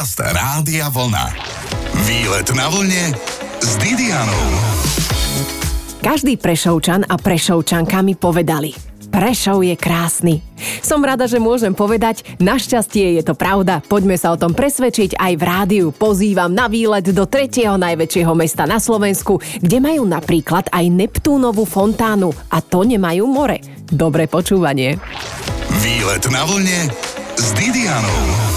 Podcast Rádia Vlna. Výlet na vlne s Didianou. Každý Prešovčan a Prešovčanka mi povedali Prešov je krásny. Som rada, že môžem povedať, našťastie je to pravda. Poďme sa o tom presvedčiť aj v rádiu. Pozývam na výlet do tretieho najväčšieho mesta na Slovensku, kde majú napríklad aj Neptúnovú fontánu a to nemajú more. Dobré počúvanie. Výlet na vlne s Didianou.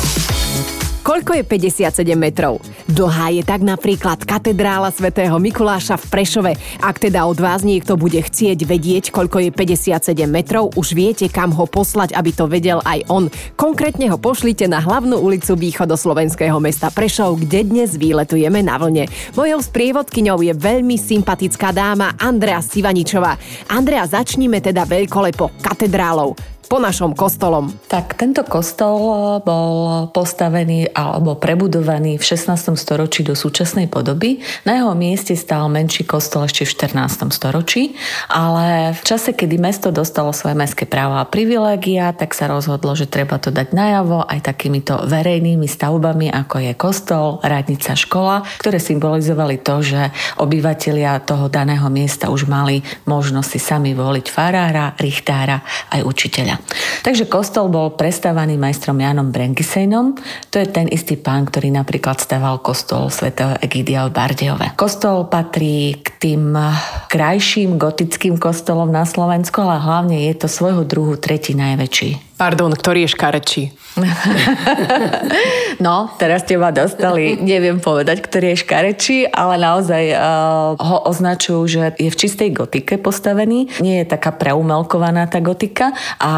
Koľko je 57 metrov? Dlhá je tak napríklad katedrála svätého Mikuláša v Prešove. Ak teda od vás niekto bude chcieť vedieť, koľko je 57 metrov, už viete, kam ho poslať, aby to vedel aj on. Konkrétne ho pošlite na hlavnú ulicu východoslovenského mesta Prešov, kde dnes výletujeme na vlne. Mojou sprievodkyňou je veľmi sympatická dáma Andrea Sivaničová. Andrea, začníme teda veľkolepo katedrálou po našom kostolom. Tak tento kostol bol postavený alebo prebudovaný v 16. storočí do súčasnej podoby. Na jeho mieste stál menší kostol ešte v 14. storočí, ale v čase, kedy mesto dostalo svoje mestské práva a privilégia, tak sa rozhodlo, že treba to dať najavo aj takýmito verejnými stavbami, ako je kostol, radnica, škola, ktoré symbolizovali to, že obyvatelia toho daného miesta už mali možnosť si sami voliť farára, richtára aj učiteľa. Takže kostol bol prestávaný majstrom Janom Brengisejnom. To je ten istý pán, ktorý napríklad staval kostol svätého Egidia v Bardejove. Kostol patrí k tým krajším gotickým kostolom na Slovensku, ale hlavne je to svojho druhu tretí najväčší. Pardon, ktorý je škarečí? no, teraz ste ma dostali. Neviem povedať, ktorý je škarečí, ale naozaj uh, ho označujú, že je v čistej gotike postavený. Nie je taká preumelkovaná tá gotika a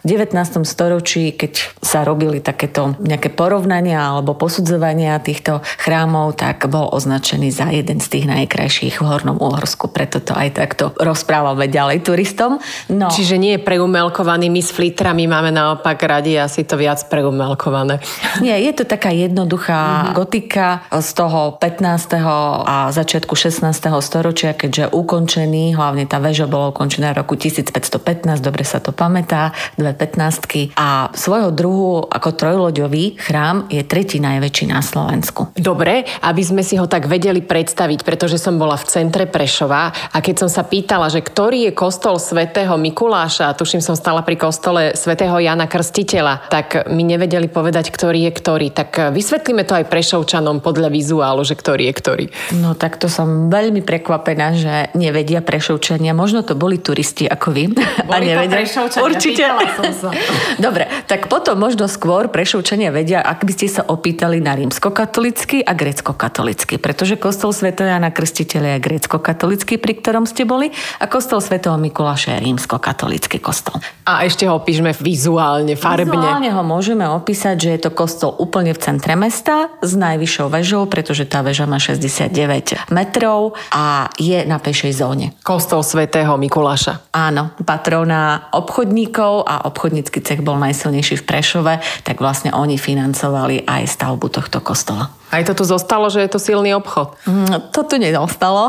v 19. storočí, keď sa robili takéto nejaké porovnania alebo posudzovania týchto chrámov, tak bol označený za jeden z tých najkrajších v Hornom Uhorsku. Preto to aj takto rozprávame ďalej turistom. No. Čiže nie je preumelkovaný, my s flitrami máme naopak radi asi to viac preumelkované. Nie, je to taká jednoduchá mm-hmm. gotika z toho 15. a začiatku 16. storočia, keďže ukončený, hlavne tá väža bola ukončená v roku 1515, dobre sa to pamätá, dve 15 a svojho druhu ako trojloďový chrám je tretí najväčší na Slovensku. Dobre, aby sme si ho tak vedeli predstaviť, pretože som bola v centre Prešova a keď som sa pýtala, že ktorý je kostol svätého Mikuláša, tuším som stala pri kostole svätého Jana Krstiteľa, tak mi nevedeli povedať, ktorý je ktorý. Tak vysvetlíme to aj prešovčanom podľa vizuálu, že ktorý je ktorý. No tak to som veľmi prekvapená, že nevedia prešovčania. Možno to boli turisti ako vy. Boli a nevedia. Určite. Som sa. Dobre, tak potom možno skôr prešovčania vedia, ak by ste sa opýtali na rímskokatolický a grecko-katolický, pretože kostol Sv. Jana Krstiteľa je grecko-katolický, pri ktorom ste boli, a kostol Sv. Mikuláša je rímsko-katolický kostol. A ešte ho píšme vizuálne vizuálne, farbne. Vizuálne ho môžeme opísať, že je to kostol úplne v centre mesta s najvyššou väžou, pretože tá väža má 69 metrov a je na pešej zóne. Kostol svätého Mikuláša. Áno, patrona obchodníkov a obchodnícky cech bol najsilnejší v Prešove, tak vlastne oni financovali aj stavbu tohto kostola. Aj to tu zostalo, že je to silný obchod? Mm, to tu nedostalo.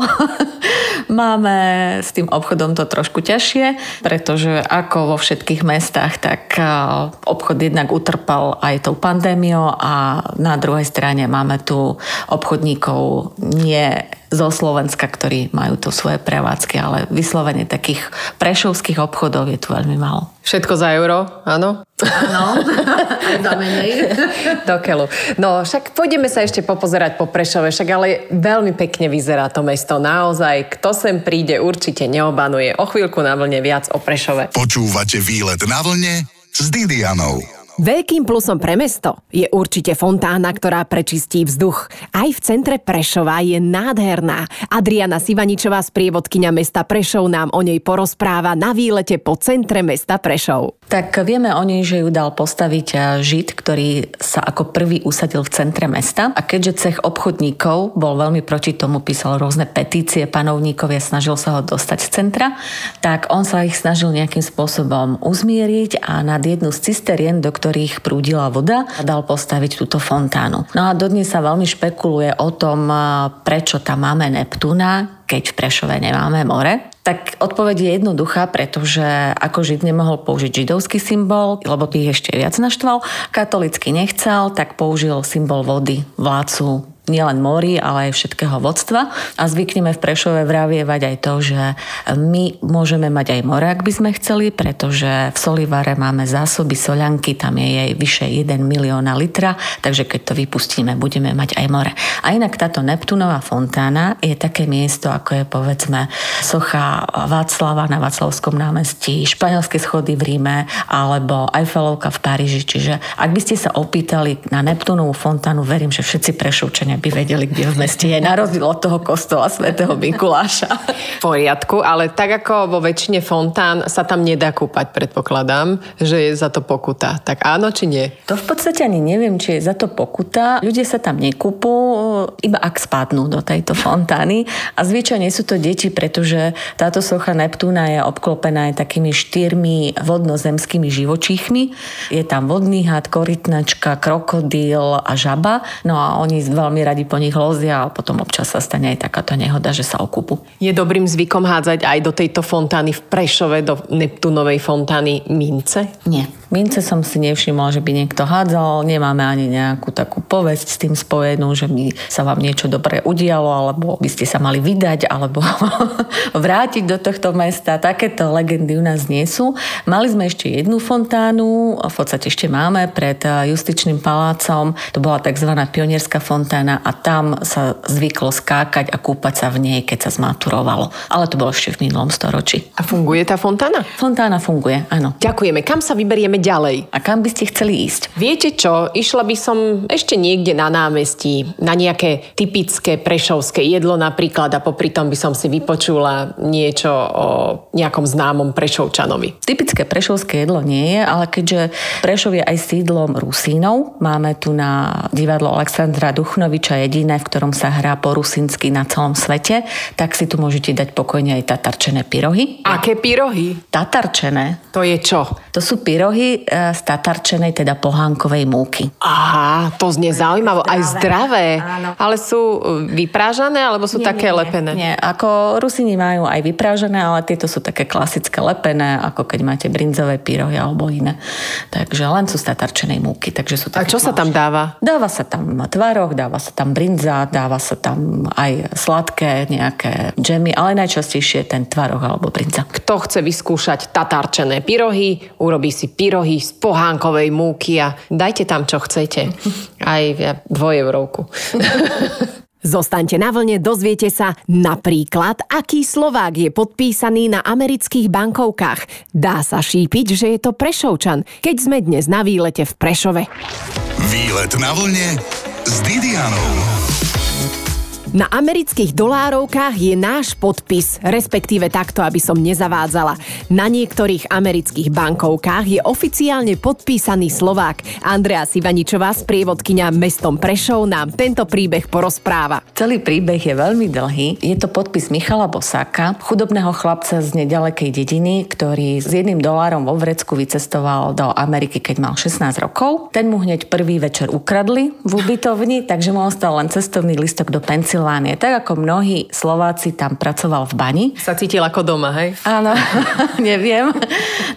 Máme s tým obchodom to trošku ťažšie, pretože ako vo všetkých mestách, tak obchod jednak utrpal aj tou pandémiou a na druhej strane máme tu obchodníkov nie zo Slovenska, ktorí majú tu svoje prevádzky, ale vyslovene takých prešovských obchodov je tu veľmi málo. Všetko za euro, áno? Áno, aj za menej. Do keľu. No však pôjdeme sa ešte popozerať po Prešove, však ale veľmi pekne vyzerá to mesto. Naozaj, kto sem príde, určite neobanuje. O chvíľku na vlne viac o Prešove. Počúvate výlet na vlne s Didianou. Veľkým plusom pre mesto je určite fontána, ktorá prečistí vzduch. Aj v centre Prešova je nádherná. Adriana Sivaničová z prievodkyňa mesta Prešov nám o nej porozpráva na výlete po centre mesta Prešov. Tak vieme o nej, že ju dal postaviť eh, Žid, ktorý sa ako prvý usadil v centre mesta a keďže cech obchodníkov bol veľmi proti tomu, písal rôzne petície panovníkovia, snažil sa ho dostať z centra, tak on sa ich snažil nejakým spôsobom uzmieriť a nad jednu z cisterien, do ktorých prúdila voda a dal postaviť túto fontánu. No a dodnes sa veľmi špekuluje o tom, prečo tam máme Neptúna, keď v Prešove nemáme more. Tak odpoveď je jednoduchá, pretože ako Žid nemohol použiť židovský symbol, lebo ich ešte viac naštval, katolicky nechcel, tak použil symbol vody, vlácu nielen mori, ale aj všetkého vodstva. A zvykneme v Prešove vravievať aj to, že my môžeme mať aj more, ak by sme chceli, pretože v Solivare máme zásoby soľanky, tam je jej vyše 1 milióna litra, takže keď to vypustíme, budeme mať aj more. A inak táto Neptunová fontána je také miesto, ako je povedzme socha Václava na Václavskom námestí, španielské schody v Ríme alebo Eiffelovka v Paríži. Čiže ak by ste sa opýtali na Neptunovú fontánu, verím, že všetci Prešovčania by vedeli, kde v meste je, na rozdiel od toho kostola svätého Mikuláša. V poriadku, ale tak ako vo väčšine fontán sa tam nedá kúpať, predpokladám, že je za to pokuta. Tak áno či nie? To v podstate ani neviem, či je za to pokuta. Ľudia sa tam nekúpú, iba ak spadnú do tejto fontány. A zvyčajne sú to deti, pretože táto socha Neptúna je obklopená aj takými štyrmi vodnozemskými živočíchmi. Je tam vodný had, korytnačka, krokodíl a žaba. No a oni veľmi radi po nich lozia a potom občas sa stane aj takáto nehoda, že sa okupu. Je dobrým zvykom hádzať aj do tejto fontány v Prešove, do Neptunovej fontány mince? Nie. Mince som si nevšimla, že by niekto hádzal, nemáme ani nejakú takú povesť s tým spojenú, že by sa vám niečo dobré udialo, alebo by ste sa mali vydať, alebo vrátiť do tohto mesta. Takéto legendy u nás nie sú. Mali sme ešte jednu fontánu, v podstate ešte máme pred justičným palácom. To bola tzv. pionierská fontána a tam sa zvyklo skákať a kúpať sa v nej, keď sa zmaturovalo. Ale to bolo ešte v minulom storočí. A funguje tá fontána? Fontána funguje, áno. Ďakujeme. Kam sa vyberieme ďalej. A kam by ste chceli ísť? Viete čo, išla by som ešte niekde na námestí, na nejaké typické prešovské jedlo napríklad a popri tom by som si vypočula niečo o nejakom známom prešovčanovi. Typické prešovské jedlo nie je, ale keďže Prešov je aj sídlom Rusínov, máme tu na divadlo Alexandra Duchnoviča jediné, v ktorom sa hrá po rusinsky na celom svete, tak si tu môžete dať pokojne aj tatarčené pyrohy. Aké pyrohy? Tatarčené. To je čo? To sú pyrohy E, z tatarčenej, teda pohánkovej múky. Aha, to znie zaujímavé. Aj zdravé. Áno. Ale sú vyprážané, alebo sú nie, také nie, lepené? Nie, ako Rusini majú aj vyprážané, ale tieto sú také klasické lepené, ako keď máte brinzové pyrohy alebo iné. Takže len sú z tatarčenej múky. Takže sú A čo sa tam dáva? Dáva sa tam tvaroh, dáva sa tam brinza, dáva sa tam aj sladké nejaké džemy, ale najčastejšie ten tvaroh alebo brinza. Kto chce vyskúšať tatarčené pyrohy, urobí si pyrohy rohy z pohánkovej múky a dajte tam, čo chcete. Aj dvojeurovku. Zostaňte na vlne, dozviete sa napríklad, aký Slovák je podpísaný na amerických bankovkách. Dá sa šípiť, že je to Prešovčan, keď sme dnes na výlete v Prešove. Výlet na vlne s Didianou. Na amerických dolárovkách je náš podpis, respektíve takto, aby som nezavádzala. Na niektorých amerických bankovkách je oficiálne podpísaný Slovák. Andrea Sivaničová, sprievodkynia mestom Prešov, nám tento príbeh porozpráva. Celý príbeh je veľmi dlhý. Je to podpis Michala Bosáka, chudobného chlapca z nedalekej dediny, ktorý s jedným dolárom vo vrecku vycestoval do Ameriky, keď mal 16 rokov. Ten mu hneď prvý večer ukradli v ubytovni, takže mu ostal len cestovný listok do Pensylvánie Milánie. Tak ako mnohí Slováci tam pracoval v bani. Sa cítil ako doma, hej? Áno, neviem.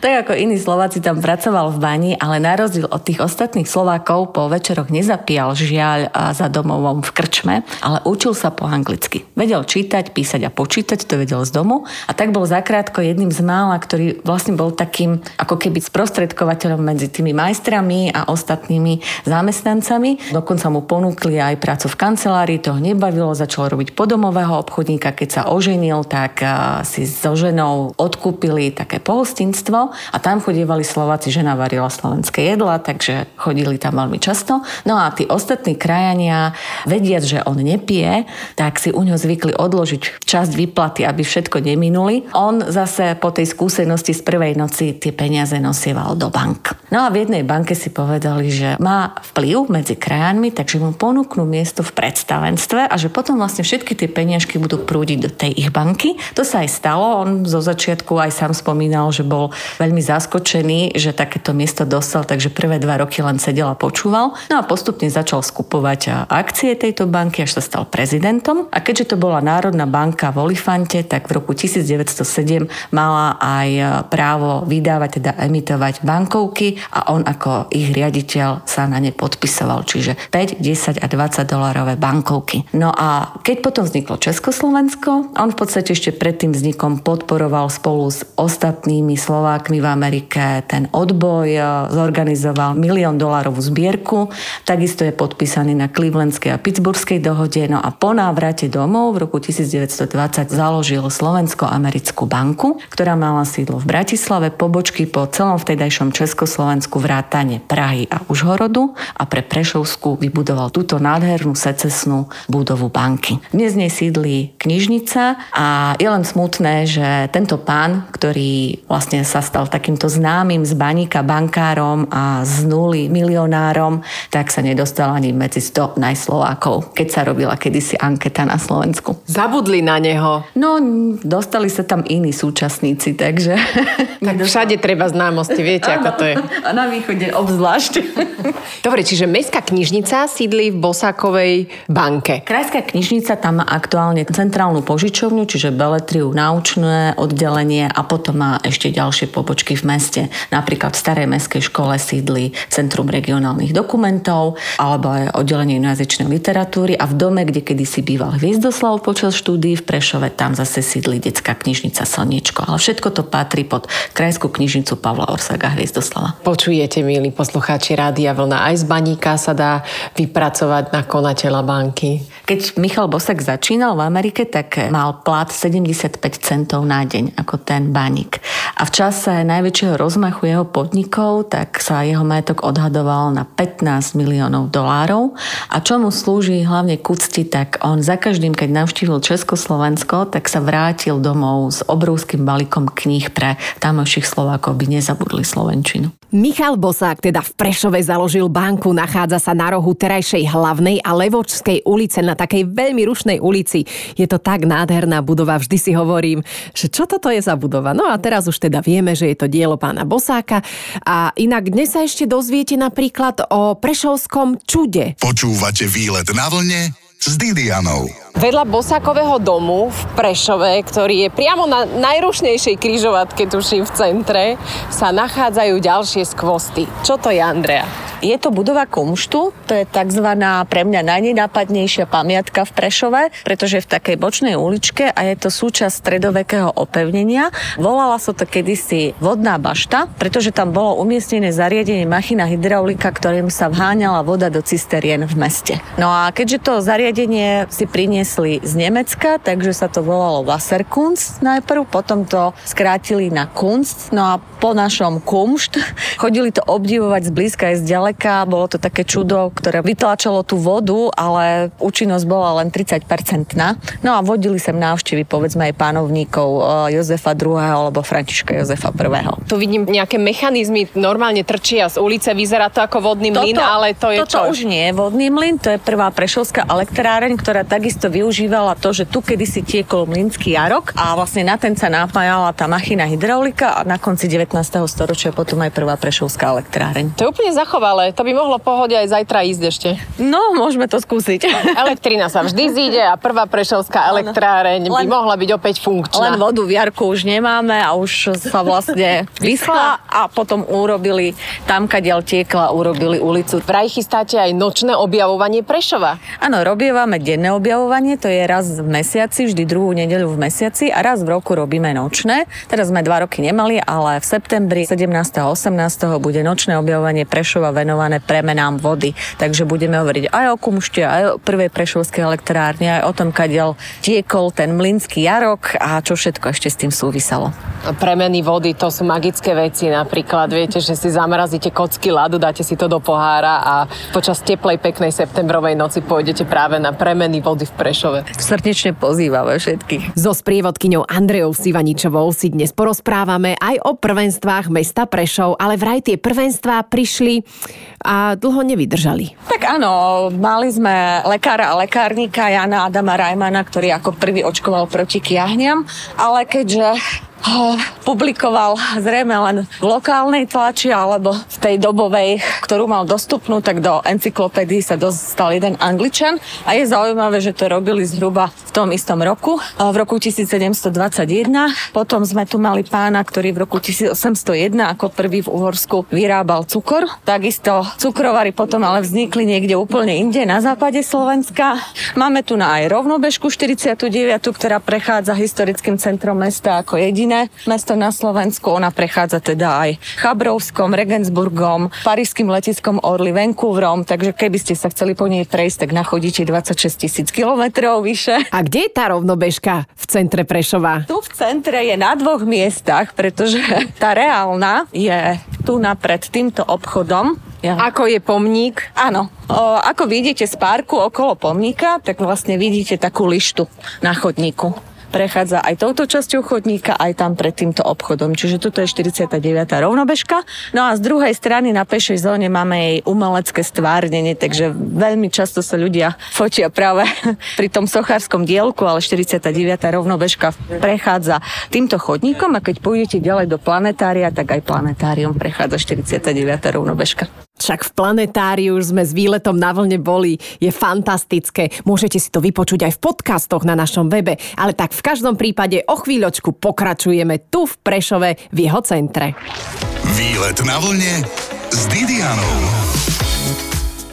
tak ako iní Slováci tam pracoval v bani, ale na rozdiel od tých ostatných Slovákov po večeroch nezapíjal žiaľ za domovom v krčme, ale učil sa po anglicky. Vedel čítať, písať a počítať, to vedel z domu a tak bol zakrátko jedným z mála, ktorý vlastne bol takým ako keby sprostredkovateľom medzi tými majstrami a ostatnými zamestnancami. Dokonca mu ponúkli aj prácu v kancelárii, to ho nebavilo, začal robiť podomového obchodníka. Keď sa oženil, tak si so ženou odkúpili také pohostinstvo a tam chodievali Slováci, žena varila slovenské jedla, takže chodili tam veľmi často. No a tí ostatní krajania, vediac, že on nepije, tak si u ňo zvykli odložiť časť výplaty, aby všetko neminuli. On zase po tej skúsenosti z prvej noci tie peniaze nosieval do bank. No a v jednej banke si povedali, že má vplyv medzi krajami, takže mu ponúknú miesto v predstavenstve a že potom vlastne všetky tie peniažky budú prúdiť do tej ich banky. To sa aj stalo. On zo začiatku aj sám spomínal, že bol veľmi zaskočený, že takéto miesto dostal, takže prvé dva roky len sedel a počúval. No a postupne začal skupovať akcie tejto banky, až sa stal prezidentom. A keďže to bola Národná banka v Olifante, tak v roku 1907 mala aj právo vydávať, teda emitovať bankovky a on ako ich riaditeľ sa na ne podpisoval, čiže 5, 10 a 20 dolarové bankovky. No a keď potom vzniklo Československo, on v podstate ešte pred tým vznikom podporoval spolu s ostatnými Slovákmi v Amerike ten odboj, e, zorganizoval milión dolárovú zbierku, takisto je podpísaný na Clevelandskej a Pittsburghskej dohode, no a po návrate domov v roku 1920 založil Slovensko-americkú banku, ktorá mala sídlo v Bratislave, pobočky po celom vtedajšom Československu vrátane Prahy a Užhorodu. A pre Prešovsku vybudoval túto nádhernú secesnú budovu banky. Dnes nej sídli knižnica a je len smutné, že tento pán, ktorý vlastne sa stal takýmto známym z baníka bankárom a z nuly milionárom, tak sa nedostal ani medzi 100 najslovákov, keď sa robila kedysi anketa na Slovensku. Zabudli na neho. No, dostali sa tam iní súčasníci, takže... Tak všade treba známosti, viete, ako to je. A na východe obzvlášť. Dobre, čiže Mestská knižnica sídli v Bosákovej banke. Krajská knižnica tam má aktuálne centrálnu požičovňu, čiže beletriu, naučné oddelenie a potom má ešte ďalšie pobočky v meste. Napríklad v Starej mestskej škole sídli Centrum regionálnych dokumentov alebo aj oddelenie jazyčnej literatúry a v dome, kde kedysi býval Hviezdoslav počas štúdií v Prešove, tam zase sídli detská knižnica Slniečko. Ale všetko to patrí pod Krajskú knižnicu Pavla Orsaga Hviezdoslava. Počujete, milí poslucháči Rádia Vlna, aj z baníka sa dá vypracovať na konateľa banky. Michal Bosak začínal v Amerike, tak mal plat 75 centov na deň ako ten baník. A v čase najväčšieho rozmachu jeho podnikov, tak sa jeho majetok odhadoval na 15 miliónov dolárov. A čo mu slúži hlavne k úcti, tak on za každým, keď navštívil Československo, tak sa vrátil domov s obrovským balíkom kníh pre tamojších Slovákov, by nezabudli Slovenčinu. Michal Bosák teda v Prešove založil banku, nachádza sa na rohu terajšej hlavnej a Levočskej ulice na takej veľmi rušnej ulici. Je to tak nádherná budova, vždy si hovorím, že čo toto je za budova. No a teraz už teda vieme, že je to dielo pána Bosáka. A inak dnes sa ešte dozviete napríklad o Prešovskom čude. Počúvate výlet na vlne s Didianou. Vedľa Bosákového domu v Prešove, ktorý je priamo na najrušnejšej kryžovatke, tuším v centre, sa nachádzajú ďalšie skvosty. Čo to je, Andrea? Je to budova Kumštu, to je tzv. pre mňa najnenápadnejšia pamiatka v Prešove, pretože je v takej bočnej uličke a je to súčasť stredovekého opevnenia. Volala sa to kedysi vodná bašta, pretože tam bolo umiestnené zariadenie machina hydraulika, ktorým sa vháňala voda do cisterien v meste. No a keďže to zariadenie si priniesli z Nemecka, takže sa to volalo Wasserkunst najprv, potom to skrátili na Kunst, no a po našom Kumšt chodili to obdivovať zblízka aj z ďaleka, bolo to také čudo, ktoré vytlačalo tú vodu, ale účinnosť bola len 30-percentná. No a vodili sem návštevy, povedzme aj pánovníkov eh, Jozefa II. alebo Františka Jozefa I. Tu vidím nejaké mechanizmy, normálne trčia z ulice, vyzerá to ako vodný mlyn, ale to je toto čo? už nie je vodný mlyn, to je prvá prešovská elektráreň, ktorá takisto využívala to, že tu kedysi tiekol mlynský jarok a vlastne na ten sa napájala tá machina hydraulika a na konci 19. storočia potom aj prvá prešovská elektráreň. To je úplne zachovalé, to by mohlo pohode aj zajtra ísť ešte. No, môžeme to skúsiť. Elektrina sa vždy zíde a prvá prešovská elektráreň by Len- mohla byť opäť funkčná. Len vodu v Jarku už nemáme a už sa vlastne vyschla a potom urobili, tam kadiaľ tiekla, urobili ulicu. Vraj chystáte aj nočné objavovanie Prešova. Áno, robievame denné objavovanie, to je raz v mesiaci, vždy druhú nedeľu v mesiaci a raz v roku robíme nočné. Teraz sme dva roky nemali, ale v septembri 17. a 18. bude nočné objavovanie Prešova venované premenám vody. Takže budeme hovoriť aj o Kumšte, aj o prvej Prešovskej elektrárne, aj o tom, kadiaľ tiekol ten mlynský jarok a čo všetko ešte s tým súviselo. Premeny vody, to sú magické veci. Napríklad, viete, že si zamrazíte kocky ľadu, dáte si to do pohára a počas teplej, peknej septembrovej noci pôjdete práve na premeny vody v Prešove. Srdečne pozývame všetkých. So sprievodkyňou Andreou Sivaničovou si dnes porozprávame aj o prvenstvách mesta Prešov, ale vraj tie prvenstvá prišli a dlho nevydržali. Tak áno, mali sme lekára a lekárnika Jana Adama Rajmana, ktorý ako prvý očkoval proti kiahňam, ale keďže ho publikoval zrejme len v lokálnej tlači alebo v tej dobovej, ktorú mal dostupnú, tak do encyklopédii sa dostal jeden angličan a je zaujímavé, že to robili zhruba v tom istom roku, v roku 1721. Potom sme tu mali pána, ktorý v roku 1801 ako prvý v Uhorsku vyrábal cukor. Takisto cukrovary potom ale vznikli niekde úplne inde na západe Slovenska. Máme tu na aj rovnobežku 49, ktorá prechádza historickým centrom mesta ako jediná iné mesto na Slovensku. Ona prechádza teda aj Chabrovskom, Regensburgom, parížským letiskom Orly, Vancouverom, takže keby ste sa chceli po nej prejsť, tak nachodíte 26 tisíc kilometrov vyše. A kde je tá rovnobežka v centre Prešova? Tu v centre je na dvoch miestach, pretože tá reálna je tu napred týmto obchodom, ja. Ako je pomník? Áno. O, ako vidíte z parku okolo pomníka, tak vlastne vidíte takú lištu na chodníku prechádza aj touto časťou chodníka, aj tam pred týmto obchodom. Čiže toto je 49. rovnobežka. No a z druhej strany na pešej zóne máme jej umelecké stvárnenie, takže veľmi často sa ľudia fotia práve pri tom sochárskom dielku, ale 49. rovnobežka prechádza týmto chodníkom a keď pôjdete ďalej do planetária, tak aj planetárium prechádza 49. rovnobežka. Však v planetáriu už sme s výletom na vlne boli. Je fantastické. Môžete si to vypočuť aj v podcastoch na našom webe. Ale tak v každom prípade o chvíľočku pokračujeme tu v Prešove v jeho centre. Výlet na vlne s Didianou.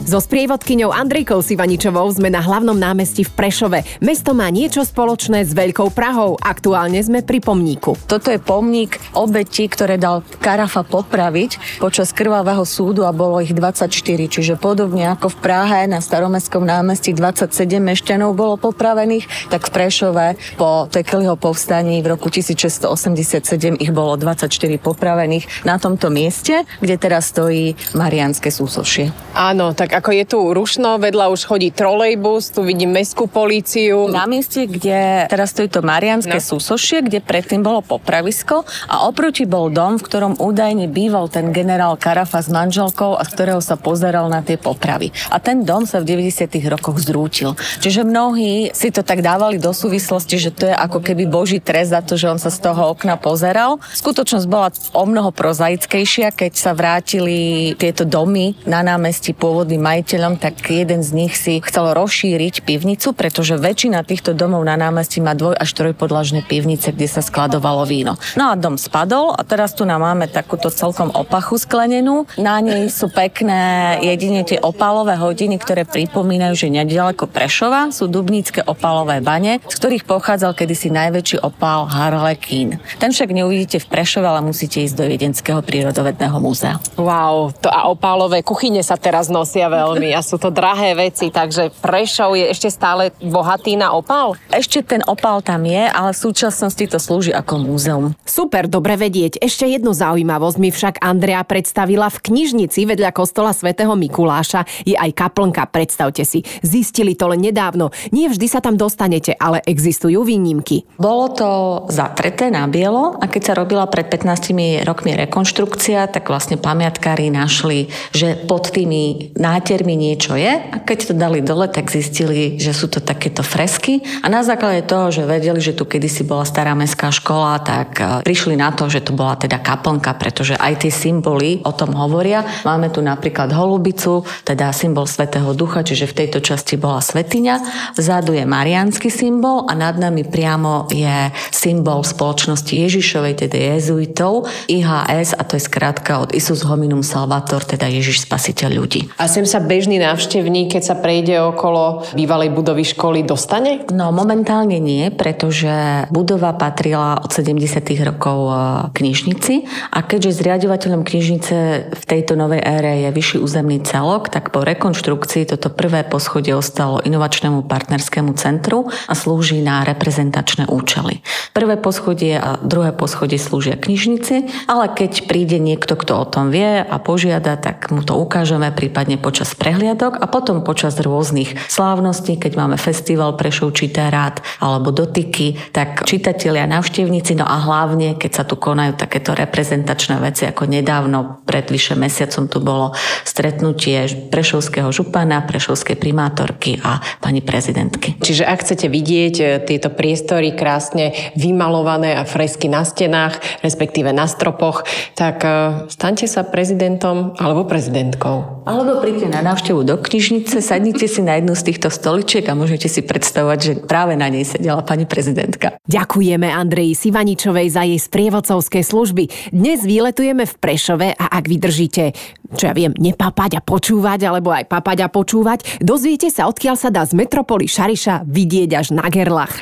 So sprievodkyňou Andrejkou Sivaničovou sme na hlavnom námestí v Prešove. Mesto má niečo spoločné s Veľkou Prahou. Aktuálne sme pri pomníku. Toto je pomník obeti, ktoré dal Karafa popraviť počas krvavého súdu a bolo ich 24. Čiže podobne ako v Prahe na staromestskom námestí 27 mešťanov bolo popravených, tak v Prešove po Tekeliho povstaní v roku 1687 ich bolo 24 popravených na tomto mieste, kde teraz stojí Marianské súsošie. Áno, tak ako je tu rušno, vedľa už chodí trolejbus, tu vidím mestskú políciu. Na mieste, kde teraz stojí to Marianské no. súsošie, kde predtým bolo popravisko a oproti bol dom, v ktorom údajne býval ten generál Karafa s manželkou a z ktorého sa pozeral na tie popravy. A ten dom sa v 90. rokoch zrútil. Čiže mnohí si to tak dávali do súvislosti, že to je ako keby boží trest za to, že on sa z toho okna pozeral. Skutočnosť bola o mnoho prozaickejšia, keď sa vrátili tieto domy na námestí pôvodným majiteľom, tak jeden z nich si chcel rozšíriť pivnicu, pretože väčšina týchto domov na námestí má dvoj až trojpodlažné pivnice, kde sa skladovalo víno. No a dom spadol a teraz tu nám máme takúto celkom opachu sklenenú. Na nej sú pekné jedine tie opálové hodiny, ktoré pripomínajú, že nedaleko Prešova sú dubnícke opálové bane, z ktorých pochádzal kedysi najväčší opál Harlekín. Ten však neuvidíte v Prešove, ale musíte ísť do Viedenského prírodovedného múzea. Wow, to a opálové kuchyne sa teraz nosia veľmi a sú to drahé veci, takže Prešov je ešte stále bohatý na opal? Ešte ten opal tam je, ale v súčasnosti to slúži ako múzeum. Super, dobre vedieť. Ešte jednu zaujímavosť mi však Andrea predstavila v knižnici vedľa kostola svätého Mikuláša. Je aj kaplnka, predstavte si. Zistili to len nedávno. Nie vždy sa tam dostanete, ale existujú výnimky. Bolo to zatreté na bielo a keď sa robila pred 15 rokmi rekonštrukcia, tak vlastne pamiatkári našli, že pod tými nátermi niečo je a keď to dali dole, tak zistili, že sú to takéto fresky a na základe toho, že vedeli, že tu kedysi bola stará mestská škola, tak e, prišli na to, že to bola teda kaplnka, pretože aj tie symboly o tom hovoria. Máme tu napríklad holubicu, teda symbol Svetého Ducha, čiže v tejto časti bola svetiňa. Vzadu je mariánsky symbol a nad nami priamo je symbol spoločnosti Ježišovej, teda jezuitov, IHS, a to je skrátka od Isus Hominum Salvator, teda Ježiš Spasiteľ ľudí. A sem sa bežný návštevník, keď sa prejde okolo bývalej budovy školy, dostane? No momentálne nie, pretože budova patrila od 70. rokov e, knižnici a keďže zriadovateľom knižnice v tejto novej ére je vyšší územný celok, tak po rekonštrukcii toto prvé poschodie ostalo inovačnému partnerskému centru a slúži na reprezentačné účely. Prvé poschodie a druhé poschodie slúžia knižnici, ale keď príde niekto, kto o tom vie a požiada, tak mu to ukážeme prípadne počas prehliadok a potom počas rôznych slávností, keď máme festival Prešov číta rád alebo dotyky, tak čitatelia, návštevníci, no a hlavne, keď sa tu konajú takéto reprezentačné veci, ako nedávno pred vyše mesiacom tu bolo stretnutie Prešovského župana, Prešovskej primátorky a pani prezidentky. Čiže ak chcete vidieť e, tieto priestory krásne vymalované a fresky na stenách, respektíve na stropoch, tak e, staňte sa prezidentom alebo prezidentkou. Alebo príďte na návštevu do knižnice, sadnite si na jednu z týchto stoličiek a môžete si predstavovať, že práve na nej sedela pani prezidentka. Ďakujeme Andreji Sivaničovej za jej sprievodcovské služby. Dnes výletujeme v Prešove a ak vydržíte, čo ja viem, nepapať a počúvať, alebo aj papať a počúvať, dozviete sa, odkiaľ sa dá z metropoly Šariša vidieť až na Gerlach.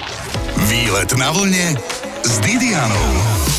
Výlet na vlne s Didianou.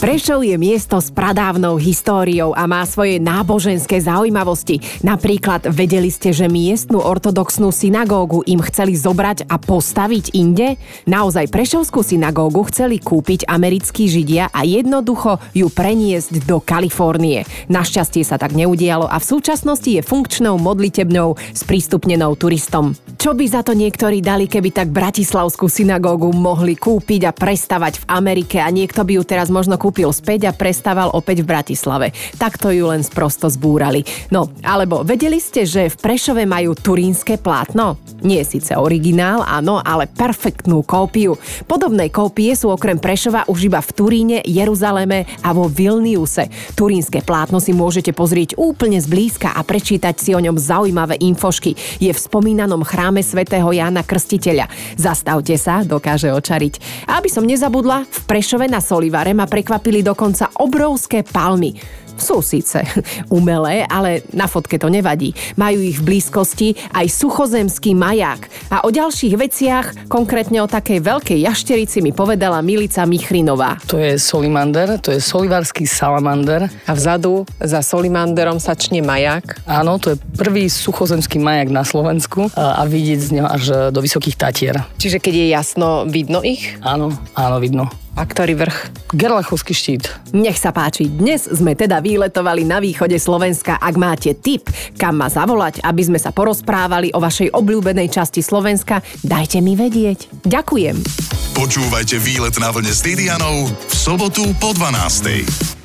Prešov je miesto s pradávnou históriou a má svoje náboženské zaujímavosti. Napríklad vedeli ste, že miestnu ortodoxnú synagógu im chceli zobrať a postaviť inde? Naozaj Prešovskú synagógu chceli kúpiť americkí židia a jednoducho ju preniesť do Kalifornie. Našťastie sa tak neudialo a v súčasnosti je funkčnou modlitebnou sprístupnenou turistom. Čo by za to niektorí dali, keby tak Bratislavskú synagógu mohli kúpiť a prestavať v Amerike a niekto by ju teraz možno kúpil kúpil späť a prestával opäť v Bratislave. Takto ju len sprosto zbúrali. No, alebo vedeli ste, že v Prešove majú turínske plátno? Nie síce originál, áno, ale perfektnú kópiu. Podobné kópie sú okrem Prešova už iba v Turíne, Jeruzaleme a vo Vilniuse. Turínske plátno si môžete pozrieť úplne zblízka a prečítať si o ňom zaujímavé infošky. Je v spomínanom chráme svätého Jána Krstiteľa. Zastavte sa, dokáže očariť. Aby som nezabudla, v Prešove na Solivare ma prekvapilo prekvapili dokonca obrovské palmy. Sú síce umelé, ale na fotke to nevadí. Majú ich v blízkosti aj suchozemský maják. A o ďalších veciach, konkrétne o takej veľkej jašterici mi povedala Milica Michrinová. To je solimander, to je solivarský salamander. A vzadu za solimanderom sačne maják? Áno, to je prvý suchozemský maják na Slovensku a, a vidieť z neho až do Vysokých Tatier. Čiže keď je jasno, vidno ich? Áno, áno, vidno. A ktorý vrch? Gerlachovský štít. Nech sa páči, dnes sme teda výletovali na východe Slovenska. Ak máte tip, kam ma zavolať, aby sme sa porozprávali o vašej obľúbenej časti Slovenska, dajte mi vedieť. Ďakujem. Počúvajte výlet na vlne s Didianou v sobotu po 12.